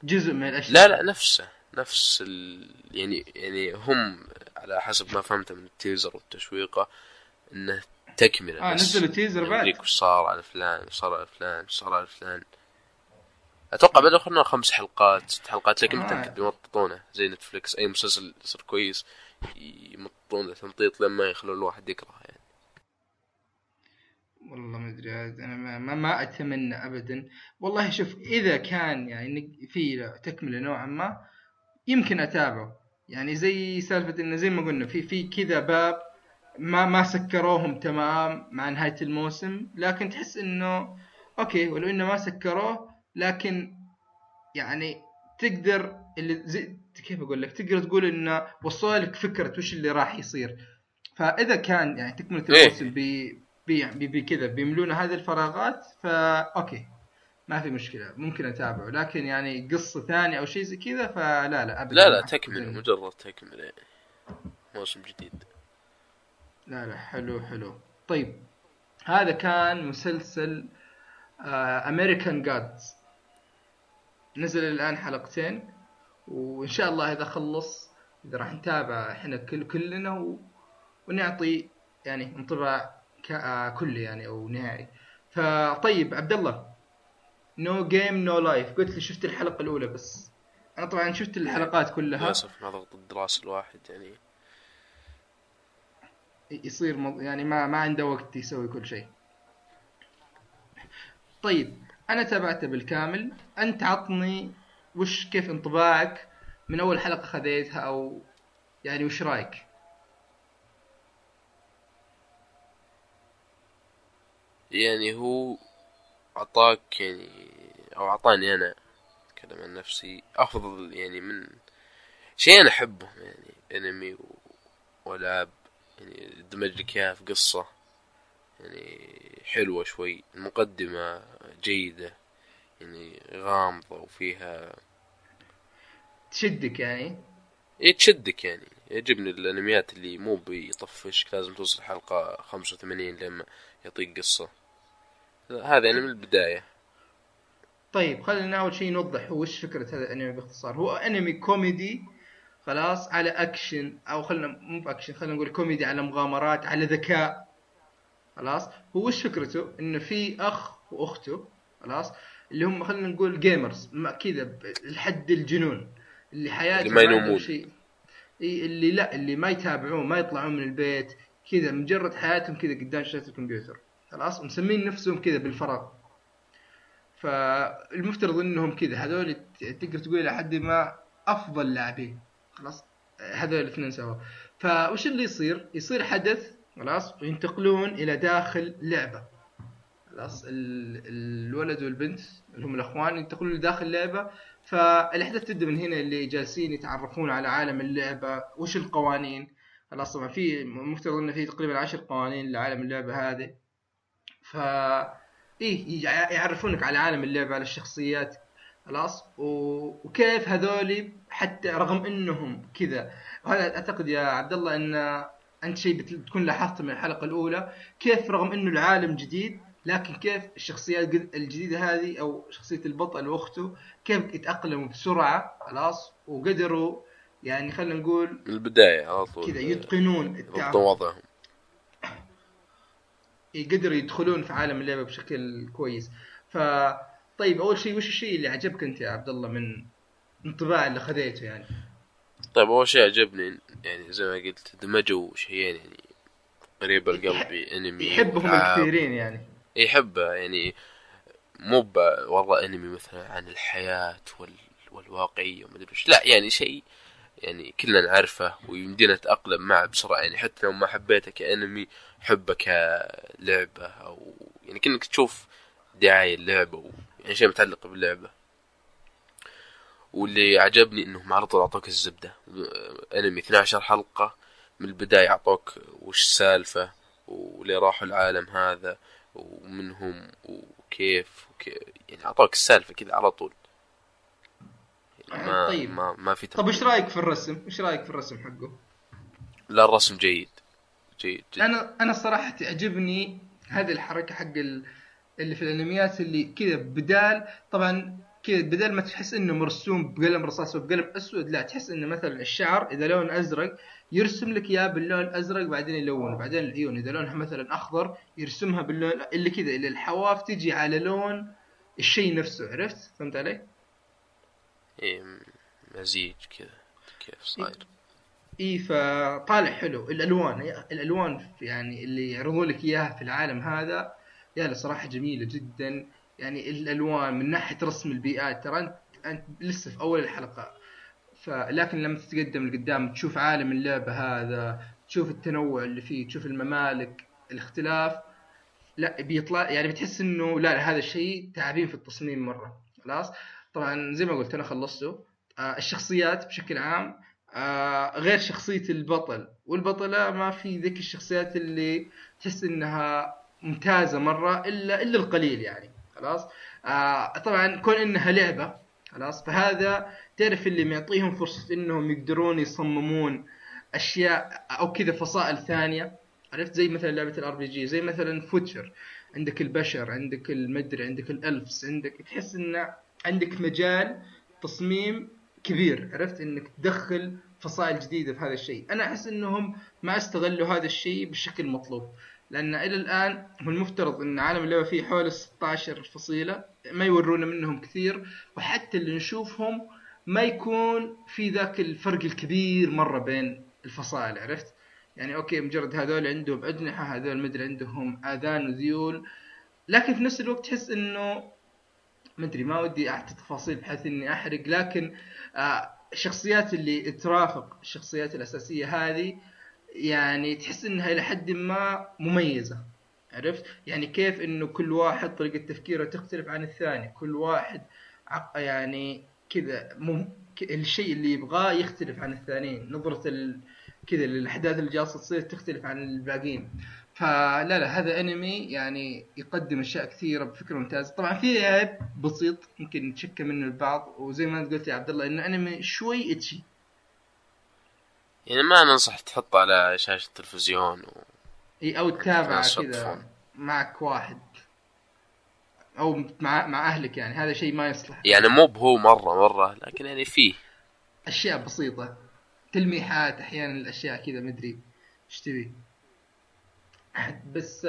جزء من الأشياء لا لا نفسه نفس ال... يعني يعني هم على حسب ما فهمته من التيزر والتشويقة إنه تكملة آه نزلوا تيزر بعد. وش صار على فلان وش صار على فلان وش صار على فلان. أتوقع بدأوا خلنا خمس حلقات ست حلقات لكن آه. متأكد يمططونه زي نتفلكس أي مسلسل يصير كويس يمططونه تمطيط لما يخلون الواحد يكره يعني. والله ما أدري أنا ما, ما, ما أتمنى ابدا. والله شوف إذا كان يعني في تكملة نوعا ما يمكن أتابعه. يعني زي سالفة إنه زي ما قلنا في في كذا باب ما ما سكروهم تمام مع نهاية الموسم لكن تحس إنه أوكي ولو إنه ما سكروه لكن يعني تقدر اللي زي كيف أقول لك؟ تقدر تقول إنه وصل لك فكرة وش اللي راح يصير. فإذا كان يعني تكملة إيه. الموسم بي بي بي كذا بيملون هذه الفراغات فا أوكي ما في مشكلة ممكن أتابعه. لكن يعني قصة ثانية أو شيء زي كذا فلا لا ابدا لا لا تكمل مجرد تكملة موسم جديد. لا لا حلو حلو. طيب هذا كان مسلسل American Gods نزل الآن حلقتين وإن شاء الله إذا خلص إذا راح نتابع إحنا كل كلنا و... ونعطي يعني انطباع ك... آه، كلي يعني أو نهائي. فطيب عبد الله. No Game No Life قلت لي شفت الحلقة الأولى بس. أنا طبعا شفت الحلقات كلها. للأسف مع ضغط الدراسة الواحد يعني. يصير مض... يعني ما ما عنده وقت يسوي كل شيء. طيب أنا تابعته بالكامل. أنت عطني وش كيف انطباعك من أول حلقة خذيتها أو يعني وش رأيك؟ يعني هو أعطاك يعني أو أعطاني أنا اتكلم عن نفسي أفضل يعني من شيء أنا أحبه يعني أنمي و... وألعاب يعني دمج لك إياها في قصة يعني حلوة شوي المقدمة جيدة يعني غامضة وفيها تشدك يعني؟ إيه تشدك يعني يعجبني الأنميات اللي مو بيطفشك لازم توصل حلقة خمسة وثمانين لما يعطيك قصة. هذا يعني من البداية. طيب خلينا اول شيء نوضح هو وش فكرة هذا الانمي باختصار. هو انمي كوميدي خلاص على اكشن أو خلينا مو باكشن خلينا نقول كوميدي على مغامرات على ذكاء. خلاص؟ هو وش فكرته؟ إنه في أخ وأخته خلاص اللي هم خلينا نقول جيمرز كذا لحد الجنون. اللي حياتهم اللي ما ينومون. شيء اللي لا اللي ما يتابعون ما يطلعون من البيت كذا مجرد حياتهم كذا قدام شاشة الكمبيوتر. خلاص ومسمين نفسهم كذا بالفراغ. فالمفترض إنهم كذا هذول تقدر تقول إلى حد ما أفضل لاعبين. خلاص هذول الاثنين سوا. فوش اللي يصير؟ يصير حدث خلاص وينتقلون إلى داخل لعبة. خلاص ال- الولد والبنت اللي هم الأخوان ينتقلون لداخل لعبة. فالأحداث تبدأ من هنا اللي جالسين يتعرفون على عالم اللعبة وش القوانين. خلاص طبعا في مفترض انه في تقريبا عشر قوانين لعالم اللعبة هذه. ف إيه يع- يعرفونك على عالم اللعبه على الشخصيات خلاص. وكيف هذولي حتى رغم إنهم كذا. وهذا أعتقد يا عبد الله إن أنت شيء بت- بتكون لاحظته من الحلقة الأولى. كيف رغم إنه العالم جديد لكن كيف الشخصيات الجديدة هذه أو شخصية البطل وأخته كيف يتأقلموا بسرعة خلاص؟ وقدروا يعني خلينا نقول من البداية على طول. كذا يتقنون التعامل. يقدروا يدخلون في عالم اللعبة بشكل كويس. ف طيب أول شيء وش الشيء اللي عجبك أنت يا عبد الله من انطباع اللي خذيته يعني؟ طيب أول شيء عجبني يعني زي ما قلت دمجوا شيئين يعني قريب القلب انمي يحبهم. الكثيرين يعني. يحبه يعني مو والله انمي مثلا عن الحياة وال... والواقعية وما أدري لا يعني شيء يعني كلنا نعرفه ويمدينا نتأقلم معه بسرعة. يعني حتى لو ما حبيته كأنمي حبه كلعبة أو يعني كأنك تشوف دعاية اللعبة. يعني شيء متعلق باللعبة. واللي عجبني إنهم على طول أعطوك الزبدة. أنمي 12 حلقة من البداية أعطوك وش السالفة وليه راحوا العالم هذا ومنهم وكيف, وكيف يعني أعطوك السالفة كذا على طول. ما طيب. ما ما في طب إيش رأيك في الرسم؟ إيش رأيك في الرسم حقه؟ لا الرسم جيد جيد جدا أنا أنا صراحة تعجبني هذه الحركة حق ال- اللي في الأنميات اللي كذا بدال طبعا كذا بدل ما تحس إنه مرسوم بقلم رصاص وبقلم أسود لا تحس إنه مثلا الشعر إذا لون أزرق يرسم لك إياه باللون الازرق بعدين يلونه بعدين العيون إذا لونها مثلا أخضر يرسمها باللون اللي كذا اللي الحواف تجي على لون الشيء نفسه عرفت فهمت علي؟ إيه مزيج كذا كيف صاير؟ اي فطالع حلو. الألوان الألوان يعني اللي يعرضون لك إياها في العالم هذا يا له صراحة جميلة جدا. يعني الألوان من ناحية رسم البيئات ترى أنت أنت لسه في أول الحلقة. فلكن لما تتقدم لقدام تشوف عالم اللعبة هذا تشوف التنوع اللي فيه تشوف الممالك الاختلاف لا بيطلع يعني بتحس إنه لا هذا الشيء تعبين في التصميم مرة. خلاص؟ طبعا زي ما قلت أنا خلصته. آه الشخصيات بشكل عام آه غير شخصية البطل. والبطلة ما في ذيك الشخصيات اللي تحس إنها ممتازة مرة الا إلا القليل يعني. خلاص؟ آه طبعا كون إنها لعبة خلاص؟ فهذا تعرف اللي معطيهم فرصة إنهم يقدرون يصممون أشياء أو كذا فصائل ثانية. عرفت؟ زي مثلا لعبة ال RPG زي مثلا future. عندك البشر عندك المدري عندك الألفس عندك تحس ان عندك مجال تصميم كبير عرفت؟ إنك تدخل فصائل جديدة في هذا الشيء. أنا أحس إنهم ما استغلوا هذا الشيء بالشكل المطلوب لأن إلى الآن هو المفترض إن عالم اللعبة فيه حوالي 16 فصيلة ما يورونا منهم كثير وحتى اللي نشوفهم ما يكون في ذاك الفرق الكبير مرة بين الفصائل عرفت؟ يعني أوكي مجرد هذول عندهم أجنحة هذول مدري عندهم آذان وذيول لكن في نفس الوقت تحس إنه مدري ما ودي اعطي تفاصيل بحيث إني أحرق لكن آه الشخصيات اللي ترافق الشخصيات الأساسية هذه يعني تحس إنها إلى حد ما مميزة عرفت؟ يعني كيف إنه كل واحد طريقة تفكيره تختلف عن الثاني كل واحد يعني كذا مم... الشيء اللي يبغاه يختلف عن الثانيين نظرة ال... كذا الأحداث اللي جالسة تصير تختلف عن الباقيين. فلا لا هذا أنمي يعني يقدم أشياء كثيرة بفكرة ممتازة. طبعا في عيب بسيط ممكن نتشكى منه البعض وزي ما انت قلت يا عبد الله انه أنمي شوي اتشي يعني ما ننصح تحطه على شاشة التلفزيون و... إي أو تتابع كذا معك واحد. أو مع مع أهلك يعني هذا شيء ما يصلح. يعني مو بهو مرة مرة لكن يعني فيه. أشياء بسيطة. تلميحات أحيانا الأشياء كذا مدري إيش تبي. بس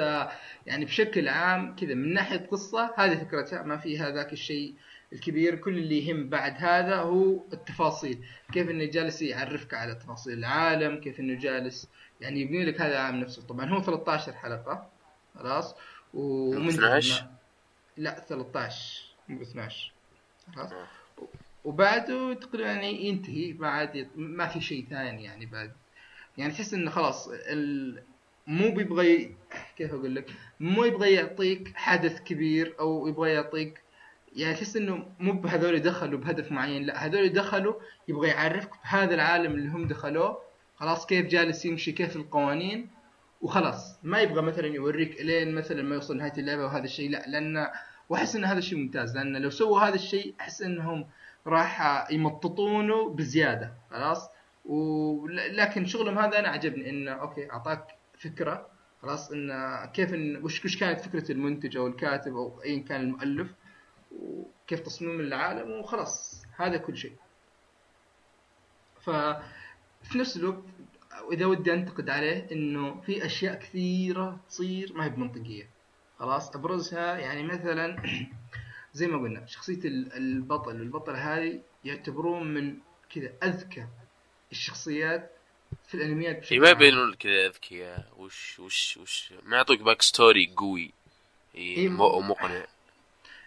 يعني بشكل عام كذا من ناحية قصة هذه فكرتها. ما فيها ذاك الشيء الكبير. كل اللي يهم بعد هذا هو التفاصيل. كيف إنه جالس يعرفك على تفاصيل العالم كيف إنه جالس يعني يبني لك هذا العالم نفسه. طبعا هو 13 حلقة خلاص. ومن 12 لا 13 مو 12 خلاص. وبعده تقريبا يعني ينتهي. بعد ما في شيء ثاني يعني بعد. يعني تحس إنه خلاص ال... مو بيبغى كيف أقول لك؟ مو يبغى يعطيك حدث كبير أو يبغى يعطيك يعني تحس إنه مو بهذول دخلوا بهدف معين لا هذول دخلوا يبغى يعرفك بهذا العالم اللي هم دخلوه خلاص كيف جالس يمشي كيف القوانين وخلاص. ما يبغى مثلا يوريك إلين مثلا ما يوصل نهاية اللعبة وهذا الشيء لا لأن وأحس إن هذا الشيء ممتاز لأن لو سووا هذا الشيء أحس إنهم راح يمططونه بزيادة خلاص. ولكن شغلهم هذا أنا عجبني إنه أوكي أعطاك فكرة خلاص إن كيف إن وش وش كانت فكرة المنتج أو الكاتب أو ايا كان المؤلف وكيف تصميم العالم وخلاص هذا كل شيء. ف في نفس الوقت وإذا ودي أنتقد عليه إنه في أشياء كثيرة تصير ما هي بمنطقية. خلاص أبرزها يعني مثلا زي ما قلنا شخصية البطل والبطله هذه يعتبرون من كذا أذكى الشخصيات في الأنميات بشكل ما يبينون لك كذا أذكياء. وش وش وش؟ ما يعطوك backstory قوي اي مقنع.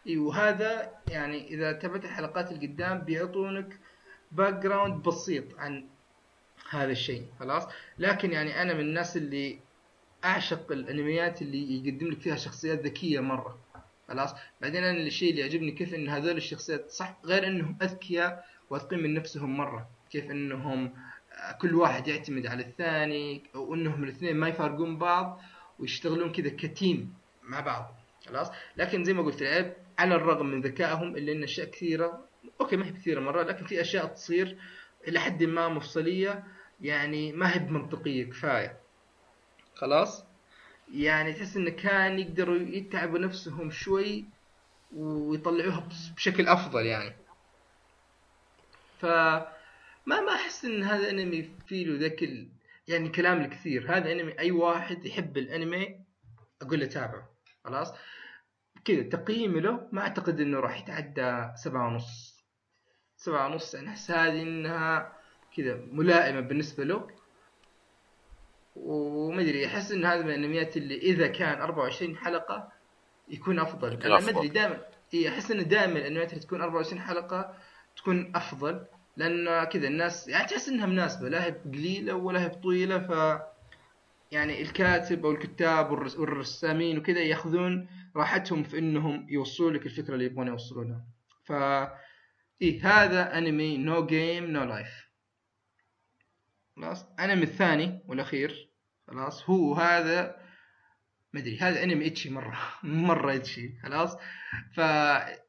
اي وهذا يعني إذا تابعت الحلقات اللي قدام بيعطونك background بسيط عن هذا الشيء خلاص؟ لكن يعني أنا من الناس اللي أعشق الأنميات اللي يقدم لك فيها شخصيات ذكية مرة خلاص؟ بعدين أنا الشيء اللي يعجبني كيف إن هذول الشخصيات صح؟ غير إنهم أذكياء واثقين من نفسهم مرة. كيف إنهم كل واحد يعتمد على الثاني وإنهم الاثنين ما يفارقون بعض ويشتغلون كذا ك team مع بعض. خلاص؟ لكن زي ما قلت العيب على الرغم من ذكائهم إلا إن أشياء كثيرة أوكي ما هي كثيرة مره لكن في أشياء تصير إلى حد ما مفصلية يعني ما هي بمنطقية كفاية. خلاص؟ يعني تحس انه كان يقدروا يتعبوا نفسهم شوي ويطلعوها بشكل أفضل يعني. ف ما ما أحس إن هذا أنمي فيه له ذاك ال... يعني كلام الكثير. هذا أنمي أي واحد يحب الأنمي أقول له تابعه. خلاص؟ كذا تقييمي له ما أعتقد إنه راح يتعدى سبعة ونص. سبعة ونص يعني أحس هذه إنها كذا ملائمة بالنسبة له. وما أدري أحس إن هذا من الأنميات اللي إذا كان 24 حلقة يكون أفضل. أنا ما أدري دائما أحس إن دائما الأنميات اللي تكون 24 حلقة تكون أفضل. لأن كذا الناس يعني تحس انها مناسبه لا هي قليلة ولا هي طويلة ف يعني الكاتب أو الكتاب والرسامين وكذا يأخذون راحتهم في إنهم يوصلوا لك الفكرة اللي يبغون يوصلونها. ف إيه هذا أنمي No Game No Life خلاص؟ أنمي الثاني والأخير. خلاص؟ هو هذا مدري هذا أنمي ecchi مرة مرة ecchi خلاص؟ ف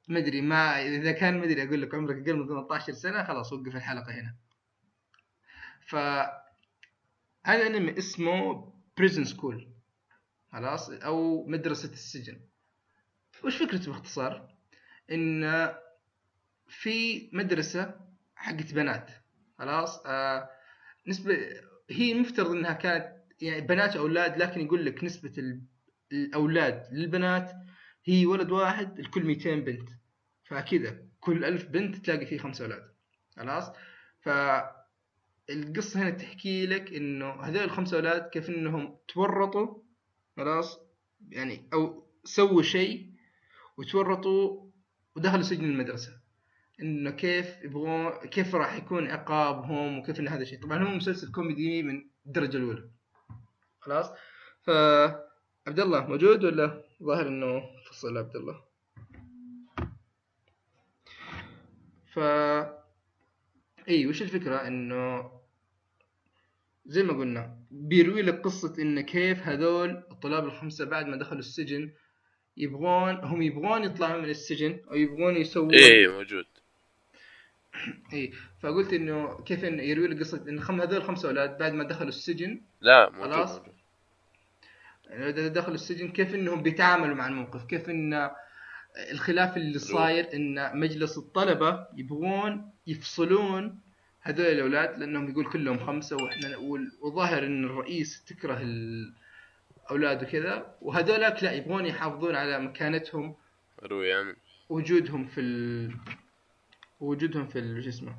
مدري ما إذا كان مدري أقول لك عمرك أقل من 18 سنة خلاص وقف الحلقة هنا. ف هذا أنمي اسمه Prison School خلاص؟ أو مدرسة السجن. وش فكرته باختصار؟ إن في مدرسة حقت بنات. خلاص؟ آه نسبة هي مفترض إنها كانت يعني بنات أولاد لكن يقول لك نسبة ال- الأولاد للبنات هي ولد واحد لكل 200 بنت. فكذا كل ألف بنت تلاقي فيه خمسة أولاد. خلاص؟ فالقصة هنا تحكي لك إنه هذول الخمسة أولاد كيف إنهم تورطوا خلاص؟ يعني أو سووا شيء وتورطوا ودخلوا سجن المدرسة. إنه كيف يبغون كيف راح يكون عقابهم وكيف إن هذا الشيء. طبعا هو مسلسل كوميدي من الدرجة الأولى. خلاص؟ ف عبد الله موجود ولا ظاهر إنه فصل عبد الله؟ ف اي وش الفكرة إنه زي ما قلنا بيروي لك قصة إن كيف هذول الطلاب الخمسة بعد ما دخلوا السجن يبغون هم يبغون يطلعون من السجن أو يبغون يسوون إيه موجود اي فقلت إنه كيف انه يروي لك قصة إن خم هذول خمسة أولاد بعد ما دخلوا السجن لا موجود, خلاص. موجود. يعني دخلوا السجن كيف إنهم بيتعاملوا مع الموقف كيف إن الخلاف اللي صاير إن مجلس الطلبة يبغون يفصلون هذول الأولاد لأنهم يقول كلهم خمسة وإحنا وظاهر إن الرئيس تكره الأولاد وكذا وهذولاك لا يبغون يحافظون على مكانتهم روي عمل وجودهم في ال... وجودهم في. شو اسمه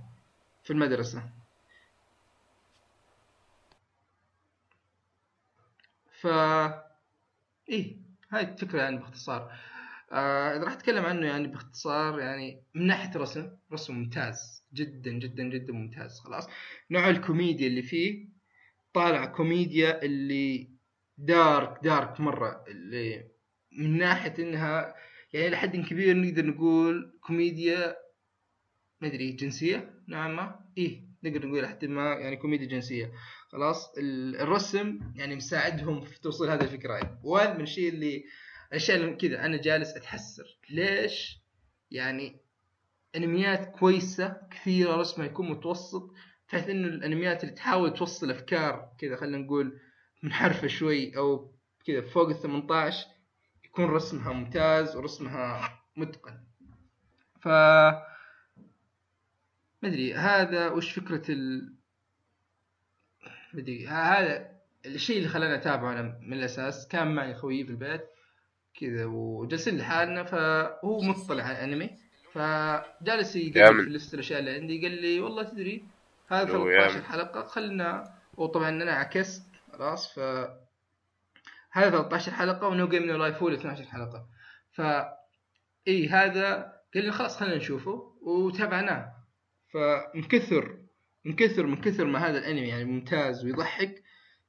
في المدرسة. ف إيه هاي الفكرة يعني باختصار. آه راح أتكلم عنه يعني باختصار يعني من ناحية رسم رسم ممتاز جدا جدا جدا ممتاز خلاص. نوع الكوميديا اللي فيه طالع كوميديا اللي dark dark مرة اللي من ناحية إنها يعني لحد كبير نقدر نقول كوميديا ما أدري جنسية نوعا ما؟ إيه نقدر نقول لحد ما يعني كوميديا جنسية خلاص. ال- الرسم يعني مساعدهم في توصيل هذه الفكرة. يعني. وهذا من الشيء اللي اللي كذا أنا جالس أتحسر. ليش؟ يعني أنميات كويسة كثيرة رسمها يكون متوسط بحيث إنه الأنميات اللي تحاول توصل أفكار كذا خلينا نقول منحرفة شوي أو كذا فوق ال 18 يكون رسمها ممتاز ورسمها متقن. ف ما أدري هذا وش فكرة ال ه- هذا الشيء اللي خلاني أتابعه أنا من الأساس كان معي خويي في البيت. كذا وجالسين لحالنا فهو مطلع على الأنمي. فجالس يقلب في. ال list الأشياء اللي عندي قال لي والله تدري هذا هو 13 يامن. حلقة خلنا وطبعا أنا عكست خلاص ف هذا 13 حلقة و No Game No Life هو 12 حلقة. ف إي هذا قال لي خلاص خلينا نشوفه. وتابعناه. فمن كثر من كثر من كثر ما هذا الأنمي يعني ممتاز ويضحك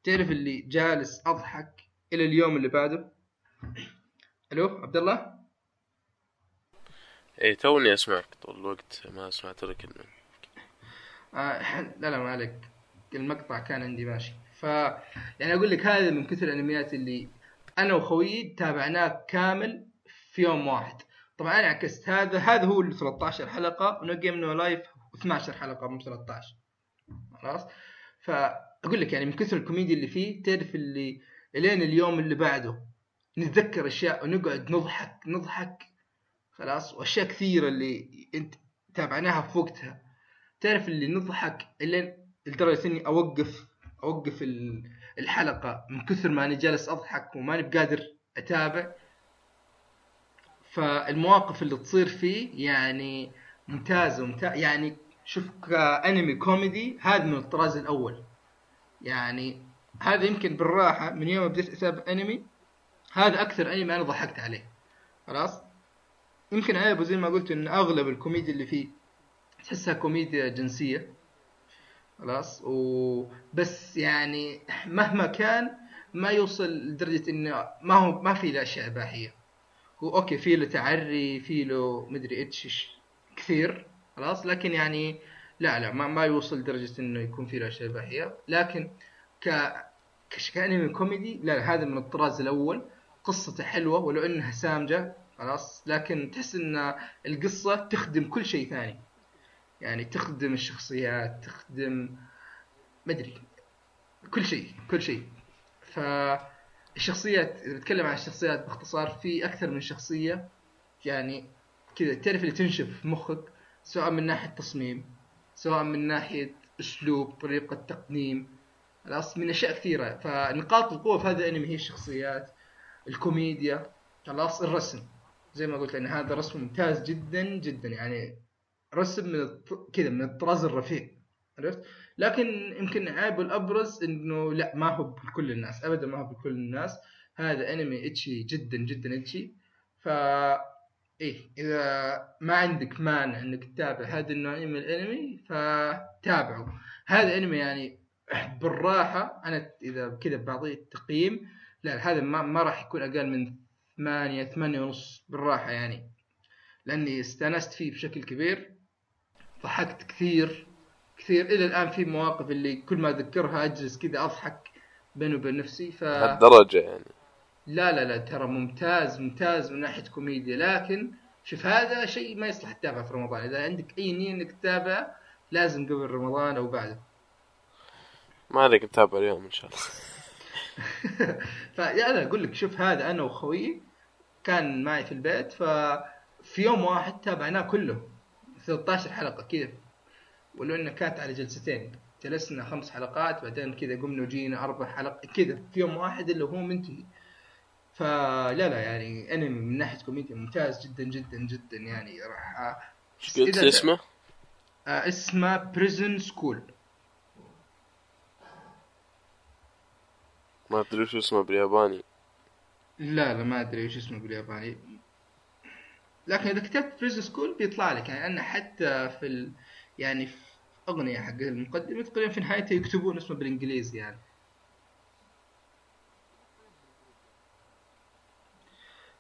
تعرف اللي جالس أضحك إلى اليوم اللي بعده؟ ألو عبد الله إيه توني أسمعك طول الوقت ما سمعت لك انه آه لا لا ما عليك. المقطع كان عندي ماشي. ف يعني أقول لك هذا من كثر الأنميات اللي أنا وخويي تابعناه كامل في يوم واحد. طبعا أنا عكست هذا هذا هو اللي 13 حلقة و No Game No Life 12 حلقة مو 13 خلاص؟ فأقول لك يعني من كثر الكوميديا اللي فيه تعرف اللي إلين اليوم اللي بعده. نتذكر أشياء ونقعد نضحك نضحك خلاص. وأشياء كثيرة اللي أنت تابعناها في وقتها. تعرف اللي نضحك الين لدرجة إني أوقف أوقف ال- الحلقة من كثر ما أنا جالس أضحك وماني بقادر أتابع. فالمواقف اللي تصير فيه يعني ممتازة ممتاز يعني شوف كأنمي كوميدي هذا من الطراز الأول. يعني هذا يمكن بالراحة من يوم بديت أتابع أنمي هذا أكثر أنمي أنا ضحكت عليه. خلاص؟ يمكن عيبه زي ما قلت إن أغلب الكوميديا اللي فيه تحسها كوميديا جنسية. خلاص؟ وبس يعني مهما كان ما يوصل لدرجة انه ما هو ما في له أشياء إباحية. هو okay في له تعري في له مدري ecchi كثير. خلاص؟ لكن يعني لا لا ما, ما يوصل لدرجة إنه يكون في له أشياء إباحية. لكن ك كأنمي كوميدي لا, لا هذا من الطراز الأول. قصته حلوة ولو إنها سامجة خلاص. لكن تحس إن القصة تخدم كل شيء ثاني. يعني تخدم الشخصيات تخدم مدري كل شيء كل شيء. فالشخصيات إذا بتكلم عن الشخصيات باختصار في أكثر من شخصية يعني كذا. تعرف اللي تنشف في مخك؟ سواء من ناحية تصميم سواء من ناحية أسلوب طريقة تقديم خلاص. من أشياء كثيرة. فنقاط القوة في هذا الأنمي هي الشخصيات. الكوميديا خلاص الرسم. زي ما قلت ان هذا رسم ممتاز جدا جدا. يعني رسم من كذا من الطراز الرفيع. عرفت؟ لكن يمكن عيبه الأبرز إنه لا ما هو بكل الناس. ابدا ما هو بكل الناس. هذا انمي اتشي جدا جدا اتشي ف إيه إذا ما عندك مانع إنك تتابع هذا النوع من الانمي فتابعه. هذا انمي يعني بالراحة أنا إذا كذا بعطيه التقييم لا هذا ما, ما راح يكون أقل من ثمانية ثمانية ونص بالراحة يعني. لأني استأنست فيه بشكل كبير ضحكت كثير كثير. إلى الآن في مواقف اللي كل ما أذكرها أجلس كذا أضحك بيني وبين نفسي ف لهالدرجة يعني. لا لا لا ترى ممتاز ممتاز من ناحية كوميديا. لكن شوف هذا شيء ما يصلح تتابعه في رمضان. إذا عندك أي نية إنك تتابعه لازم قبل رمضان أو بعده. ما عليك نتابع اليوم إن شاء الله. فيا أنا أقول لك شوف هذا أنا وخويي كان معي في البيت ففي يوم واحد تابعناه كله. 13 حلقة كذا. ولو إنه كانت على جلستين. جلسنا خمس حلقات بعدين كذا قمنا وجينا أربع حلقات كذا في يوم واحد اللي هو منتهي. فلا لا يعني انمي من ناحية كوميديا ممتاز جدا جدا جدا يعني راح إيش قلت؟ إذا- اسمه؟ آه، اسمه Prison School ما أدري شو اسمه بالياباني. لا لا ما أدري إيش اسمه بالياباني. لكن إذا كتبت Prison School بيطلع لك يعني أنا حتى في ال... يعني في أغنية حق المقدمة تقريبا في نهايتها يكتبون اسمه بالإنجليزي يعني.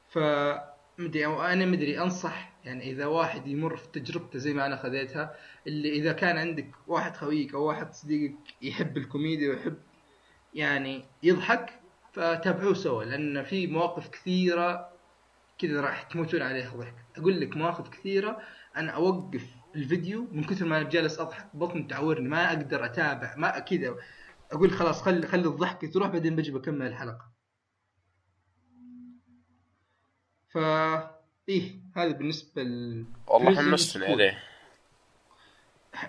ف مدري أو أنا مدري أنصح يعني إذا واحد يمر في تجربته زي ما أنا خذيتها اللي إذا كان عندك واحد خويك أو واحد صديقك يحب الكوميديا ويحب يعني يضحك فتابعوه سوا لأن في مواقف كثيرة كذا راح تموتون عليها ضحك. أقول لك مواقف كثيرة أنا أوقف الفيديو من كثر ما أنا جالس أضحك بطني تعورني ما أقدر أتابع ما كذا. أقول خلاص خلي خلي الضحك تروح بعدين بجي بكمل الحلقة. ف إيه هذا بالنسبة ل والله حمستني. عليه.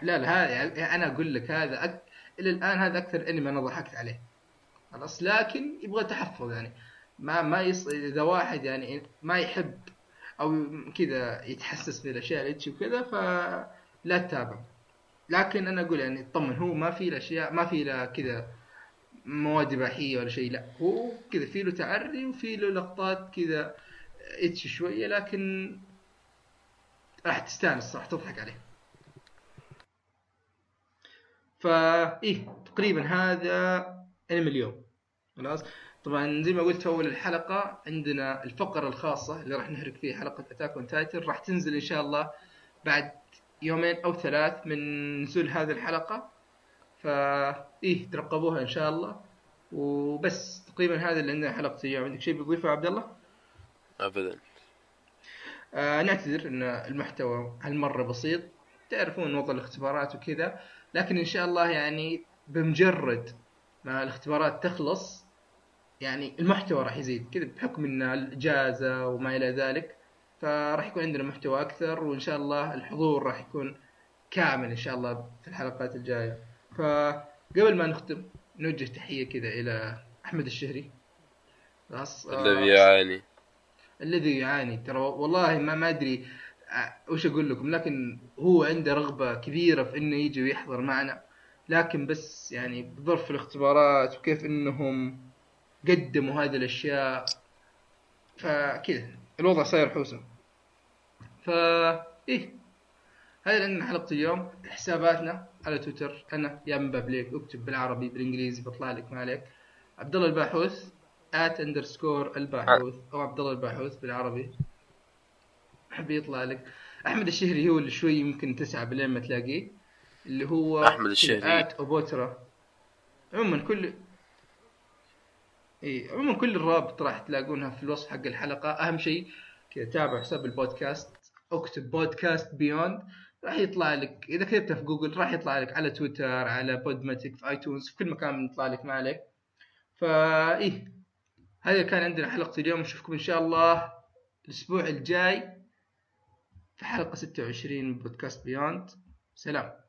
لا لا هذا يعني أنا أقول لك هذا أك... إلى الآن هذا أكثر أنمي أنا ضحكت عليه. خلاص؟ لكن يبغى تحفظ يعني. ما ما يص... إذا واحد يعني ما يحب أو كذا يتحسس بالأشياء اللي تجي وكذا فلا تتابع. لكن أنا أقول يعني اطمن هو ما في له اشياء ما في له كذا مواد إباحية ولا شيء لا. هو كذا في له تعري وفي له لقطات كذا ecchi شوية لكن راح تستانس راح تضحك عليه. فا إيه تقريبا هذا أنمي اليوم. خلاص؟ طبعا زي ما قلت أول الحلقة عندنا الفقرة الخاصة اللي راح نحرق فيها حلقة Attack on Titan راح تنزل إن شاء الله بعد يومين أو ثلاث من نزول هذه الحلقة. فا إيه ترقبوها إن شاء الله. وبس تقريبا هذا اللي عندنا حلقة اليوم. عندك شيء بتضيفه عبد الله؟ ابدا. آه نعتذر إن المحتوى هالمرة بسيط. تعرفون وضع الاختبارات وكذا. لكن إن شاء الله يعني بمجرد ما الاختبارات تخلص يعني المحتوى راح يزيد كذا بحكم إن الإجازة وما إلى ذلك فراح يكون عندنا محتوى أكثر وإن شاء الله الحضور راح يكون كامل إن شاء الله في الحلقات الجاية. فقبل ما نختم نوجه تحية كذا إلى أحمد الشهري. خلاص آه، الذي يعاني. الذي يعاني. ترى والله ما ما أدري آه، وش أقول لكم لكن هو عنده رغبة كبيرة في إنه يجي ويحضر معنا. لكن بس يعني بظرف الاختبارات وكيف إنهم قدموا هذه الأشياء فكذا الوضع صاير حوسة. فا إيه اللي عندنا حلقة اليوم. حساباتنا على تويتر. أنا يا من بابليك أكتب بالعربي بالإنجليزي بطلع لك ما عليك. عبد الله الباحوث ات اندرسكور الباحوث أو عبد الله الباحوث بالعربي. حبي يطلع لك. أحمد الشهري هو اللي شوي يمكن تسعى لين ما تلاقيه. اللي هو أحمد الشهري. اوبوترا عموما كل اي عموما كل الرابط راح تلاقونها في الوصف حق الحلقة. أهم شيء كذا تابعوا حساب البودكاست اكتب بودكاست Beyond. راح يطلع لك إذا كتبتها في جوجل راح يطلع لك على تويتر على Podomatic في iTunes في كل مكان يطلع لك ما عليك. فا إيه. هذا كان عندنا حلقة اليوم. نشوفكم إن شاء الله الأسبوع الجاي في حلقة 26 من بودكاست Beyond. سلام.